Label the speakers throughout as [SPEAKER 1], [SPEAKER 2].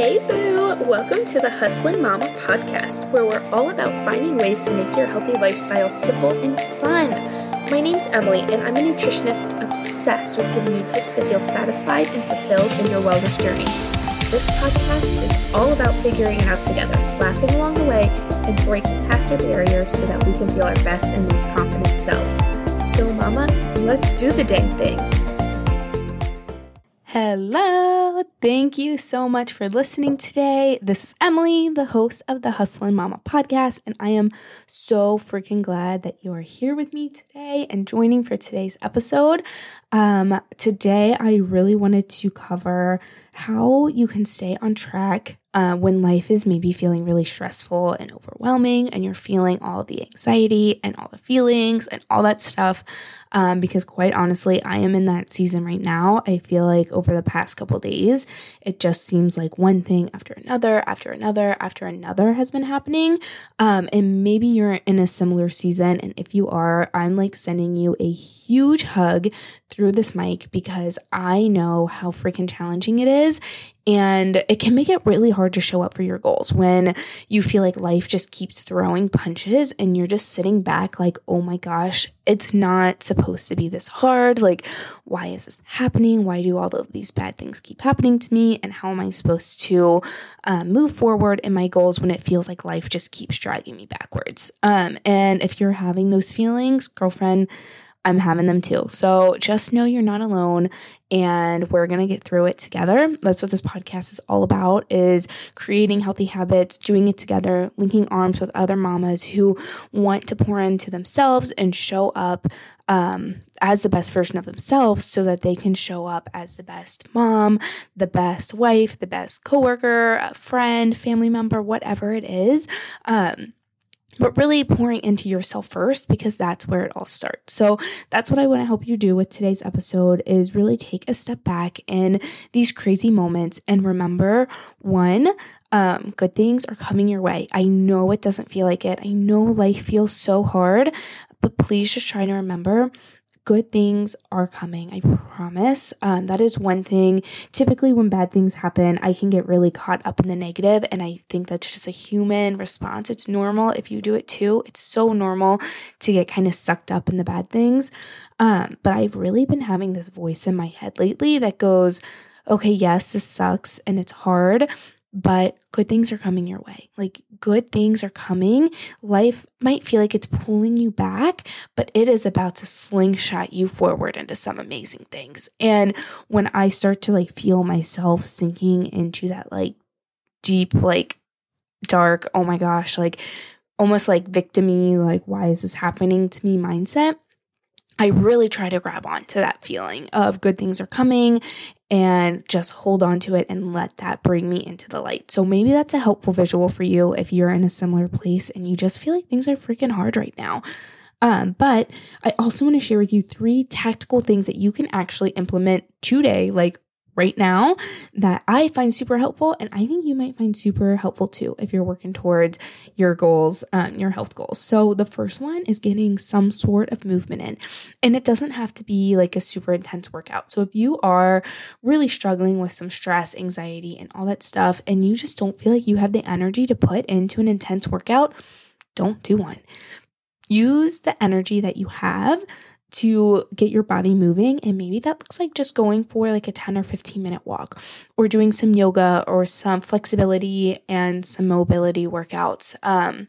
[SPEAKER 1] Hey boo! Welcome to the Hustlin' Momma podcast, where we're all about finding ways to make your healthy lifestyle simple and fun. My name's Emily, and I'm a nutritionist obsessed with giving you tips to feel satisfied and fulfilled in your wellness journey. This podcast is all about figuring it out together, laughing along the way, and breaking past our barriers so that we can feel our best and most confident selves. So, Mama, let's do the dang thing.
[SPEAKER 2] Hello. Thank you so much for listening today. This is Emily, the host of the Hustlin' Momma podcast, and I am so freaking glad that you are here with me today and joining for today's episode. Um, today, I really wanted to cover how you can stay on track uh, when life is maybe feeling really stressful and overwhelming, and you're feeling all the anxiety and all the feelings and all that stuff. Um, because quite honestly, I am in that season right now. I feel like over the past couple days, it just seems like one thing after another, after another, after another has been happening. Um, and maybe you're in a similar season. And if you are, I'm like sending you a huge hug through this mic because I know how freaking challenging it is. And it can make it really hard to show up for your goals when you feel like life just keeps throwing punches and you're just sitting back like, oh my gosh, it's not supposed to be this hard. Like, why is this happening? Why do all of these bad things keep happening to me? And how am I supposed to uh, move forward in my goals when it feels like life just keeps dragging me backwards? Um, and if you're having those feelings, girlfriend, I'm having them too. So just know you're not alone and we're going to get through it together. That's what this podcast is all about is creating healthy habits, doing it together, linking arms with other mamas who want to pour into themselves and show up um, as the best version of themselves so that they can show up as the best mom, the best wife, the best coworker, friend, family member, whatever it is. Um, but really pouring into yourself first because that's where it all starts. So that's what I want to help you do with today's episode is really take a step back in these crazy moments and remember one, um, good things are coming your way. I know it doesn't feel like it. I know life feels so hard, but please just try to remember good things are coming. I promise. Um, that is one thing. Typically, when bad things happen, I can get really caught up in the negative, and I think that's just a human response. It's normal if you do it too. It's so normal to get kind of sucked up in the bad things. Um, but I've really been having this voice in my head lately that goes, okay, yes, this sucks and it's hard, but good things are coming your way. Like good things are coming. Life might feel like it's pulling you back, but it is about to slingshot you forward into some amazing things. And when I start to like feel myself sinking into that like deep, like dark, oh my gosh, like almost like victimy, like why is this happening to me mindset, I really try to grab on to that feeling of good things are coming and just hold on to it and let that bring me into the light. So maybe that's a helpful visual for you if you're in a similar place and you just feel like things are freaking hard right now. Um, but I also want to share with you three tactical things that you can actually implement today, like right now that I find super helpful. And I think you might find super helpful too if you're working towards your goals, um, your health goals. So the first one is getting some sort of movement in. And it doesn't have to be like a super intense workout. So if you are really struggling with some stress, anxiety, and all that stuff, and you just don't feel like you have the energy to put into an intense workout, don't do one. Use the energy that you have to get your body moving. And maybe that looks like just going for like a 10 or 15 minute walk or doing some yoga or some flexibility and some mobility workouts. Um,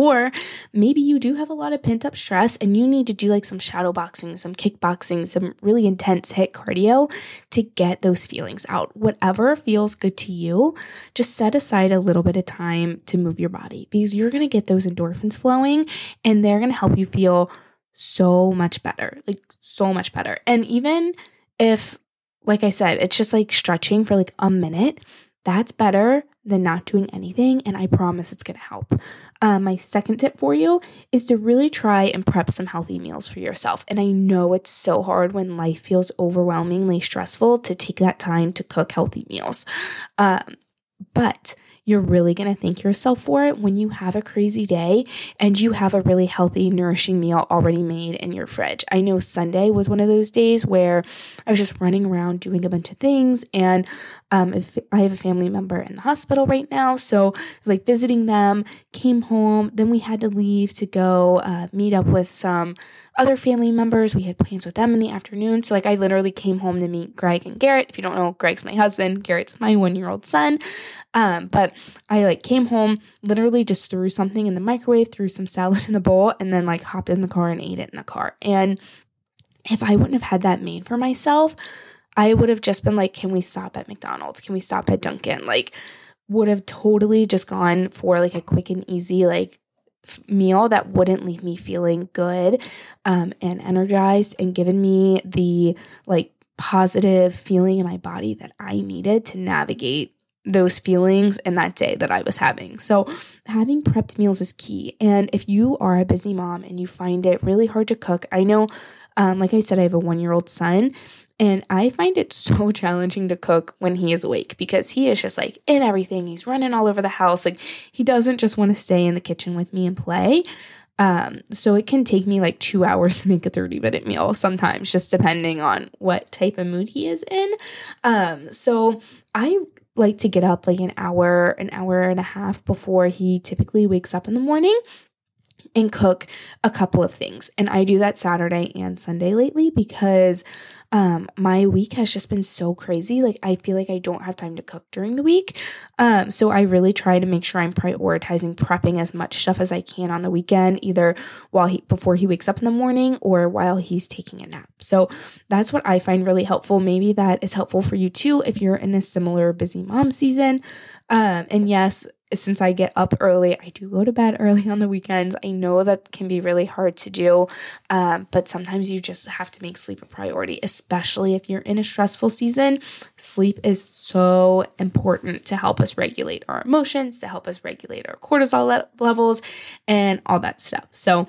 [SPEAKER 2] or maybe you do have a lot of pent up stress and you need to do like some shadow boxing, some kickboxing, some really intense HIIT cardio to get those feelings out. Whatever feels good to you, just set aside a little bit of time to move your body because you're going to get those endorphins flowing and they're going to help you feel so much better, like so much better. And even if, like I said, it's just like stretching for like a minute, that's better than not doing anything. And I promise it's gonna help. Uh, my second tip for you is to really try and prep some healthy meals for yourself. And I know it's so hard when life feels overwhelmingly stressful to take that time to cook healthy meals. Um, but you're really going to thank yourself for it when you have a crazy day and you have a really healthy, nourishing meal already made in your fridge. I know Sunday was one of those days where I was just running around doing a bunch of things. And um, if I have a family member in the hospital right now. So like visiting them, came home, then we had to leave to go uh, meet up with some other family members. We had plans with them in the afternoon. So, like, I literally came home to meet Greg and Garrett. If you don't know, Greg's my husband, Garrett's my one year old son. Um, but I like came home, literally just threw something in the microwave, threw some salad in a bowl, and then like hopped in the car and ate it in the car. And if I wouldn't have had that made for myself, I would have just been like, can we stop at McDonald's? Can we stop at Dunkin'? Like, would have totally just gone for like a quick and easy, like, meal that wouldn't leave me feeling good um, and energized and given me the like positive feeling in my body that I needed to navigate those feelings in that day that I was having. So, having prepped meals is key. And if you are a busy mom and you find it really hard to cook, I know, um, like I said, I have a one year old son, and I find it so challenging to cook when he is awake because he is just like in everything. He's running all over the house. Like he doesn't just want to stay in the kitchen with me and play. Um, so it can take me like two hours to make a 30 minute meal sometimes, just depending on what type of mood he is in. Um, so I like to get up like an hour, an hour and a half before he typically wakes up in the morning and cook a couple of things. And I do that Saturday and Sunday lately because um my week has just been so crazy. Like I feel like I don't have time to cook during the week. Um so I really try to make sure I'm prioritizing prepping as much stuff as I can on the weekend either while he before he wakes up in the morning or while he's taking a nap. So that's what I find really helpful. Maybe that is helpful for you too if you're in a similar busy mom season. Um and yes, since I get up early, I do go to bed early on the weekends. I know that can be really hard to do, um, but sometimes you just have to make sleep a priority, especially if you're in a stressful season. Sleep is so important to help us regulate our emotions, to help us regulate our cortisol le- levels, and all that stuff. So,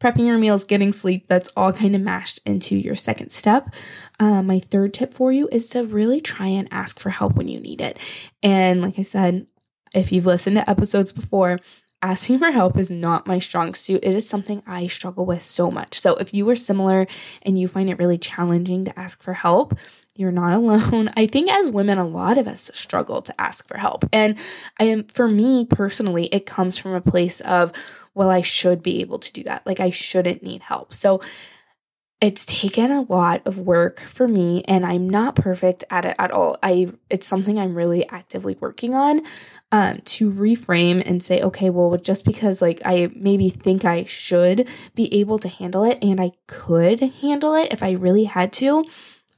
[SPEAKER 2] prepping your meals, getting sleep, that's all kind of mashed into your second step. Uh, my third tip for you is to really try and ask for help when you need it. And like I said, if you've listened to episodes before, asking for help is not my strong suit. It is something I struggle with so much. So if you are similar and you find it really challenging to ask for help, you're not alone. I think as women, a lot of us struggle to ask for help. And I am, for me personally, it comes from a place of, well, I should be able to do that. Like I shouldn't need help. So it's taken a lot of work for me and I'm not perfect at it at all. I it's something I'm really actively working on um, to reframe and say, okay, well, just because like I maybe think I should be able to handle it and I could handle it if I really had to,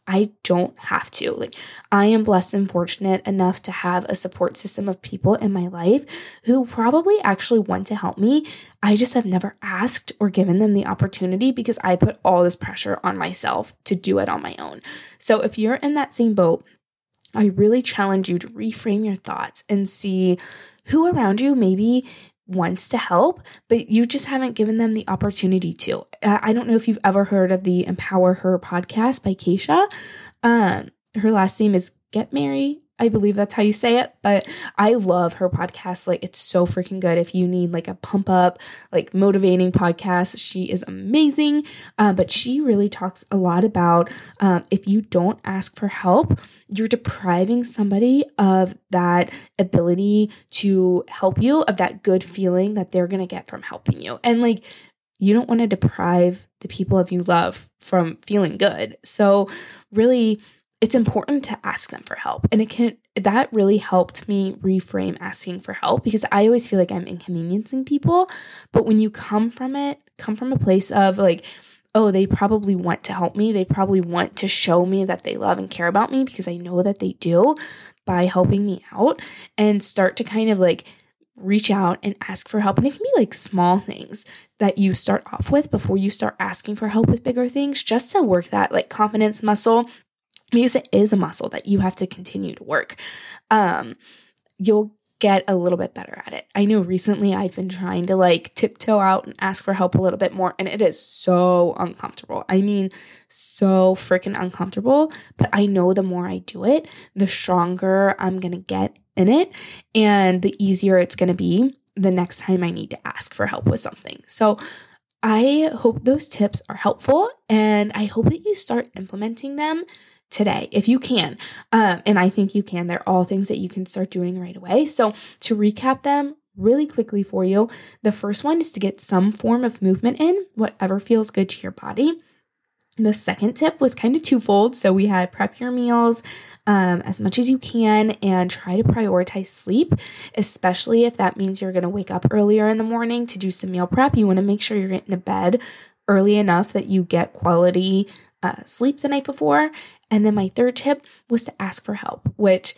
[SPEAKER 2] I don't have to. Like, I am blessed and fortunate enough to have a support system of people in my life who probably actually want to help me. I just have never asked or given them the opportunity because I put all this pressure on myself to do it on my own. So, if you're in that same boat, I really challenge you to reframe your thoughts and see who around you maybe wants to help, but you just haven't given them the opportunity to. I don't know if you've ever heard of the Empower Her podcast by Keisha. Um, her last name is Get Mary I believe that's how you say it, but I love her podcast. Like it's so freaking good. If you need like a pump up, like motivating podcast, she is amazing. Uh, but she really talks a lot about um, if you don't ask for help, you're depriving somebody of that ability to help you, of that good feeling that they're gonna get from helping you. And like you don't want to deprive the people of you love from feeling good. So really it's important to ask them for help. And it can that really helped me reframe asking for help because I always feel like I'm inconveniencing people, but when you come from it, come from a place of like oh, they probably want to help me. They probably want to show me that they love and care about me because I know that they do by helping me out and start to kind of like reach out and ask for help. And it can be like small things that you start off with before you start asking for help with bigger things, just to work that like confidence muscle because it is a muscle that you have to continue to work. Um, you'll get a little bit better at it. I know recently I've been trying to like tiptoe out and ask for help a little bit more, and it is so uncomfortable. I mean, so freaking uncomfortable. But I know the more I do it, the stronger I'm gonna get in it, and the easier it's gonna be the next time I need to ask for help with something. So, I hope those tips are helpful and I hope that you start implementing them today if you can. Um, and I think you can. They're all things that you can start doing right away. So, to recap them really quickly for you, the first one is to get some form of movement in, whatever feels good to your body. The second tip was kind of twofold. So we had prep your meals um, as much as you can and try to prioritize sleep, especially if that means you're going to wake up earlier in the morning to do some meal prep. You want to make sure you're getting to bed early enough that you get quality uh, sleep the night before. And then my third tip was to ask for help, which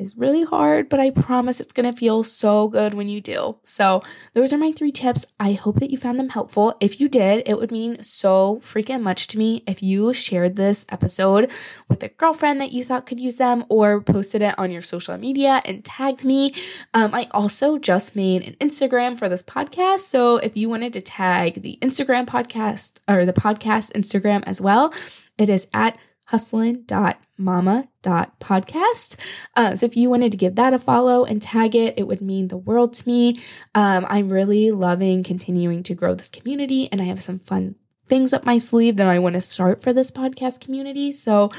[SPEAKER 2] is really hard, but I promise it's to feel so good when you do. So, those are my three tips. I hope that you found them helpful. If you did, it would mean so freaking much to me if you shared this episode with a girlfriend that you thought could use them or posted it on your social media and tagged me. Um, I also just made an Instagram for this podcast. So, if you wanted to tag the Instagram podcast or the podcast Instagram as well, it is at hustlin.momma.podcast. Uh, so if you wanted to give that a follow and tag it, it would mean the world to me. Um, I'm really loving continuing to grow this community, and I have some fun things up my sleeve that I want to start for this podcast community. So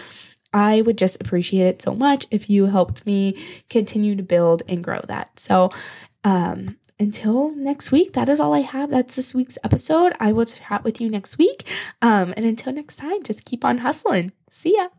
[SPEAKER 2] I would just appreciate it so much if you helped me continue to build and grow that. So, um, until next week, that is all I have. That's this week's episode. I will chat with you next week. Um, and until next time, just keep on hustling. See ya.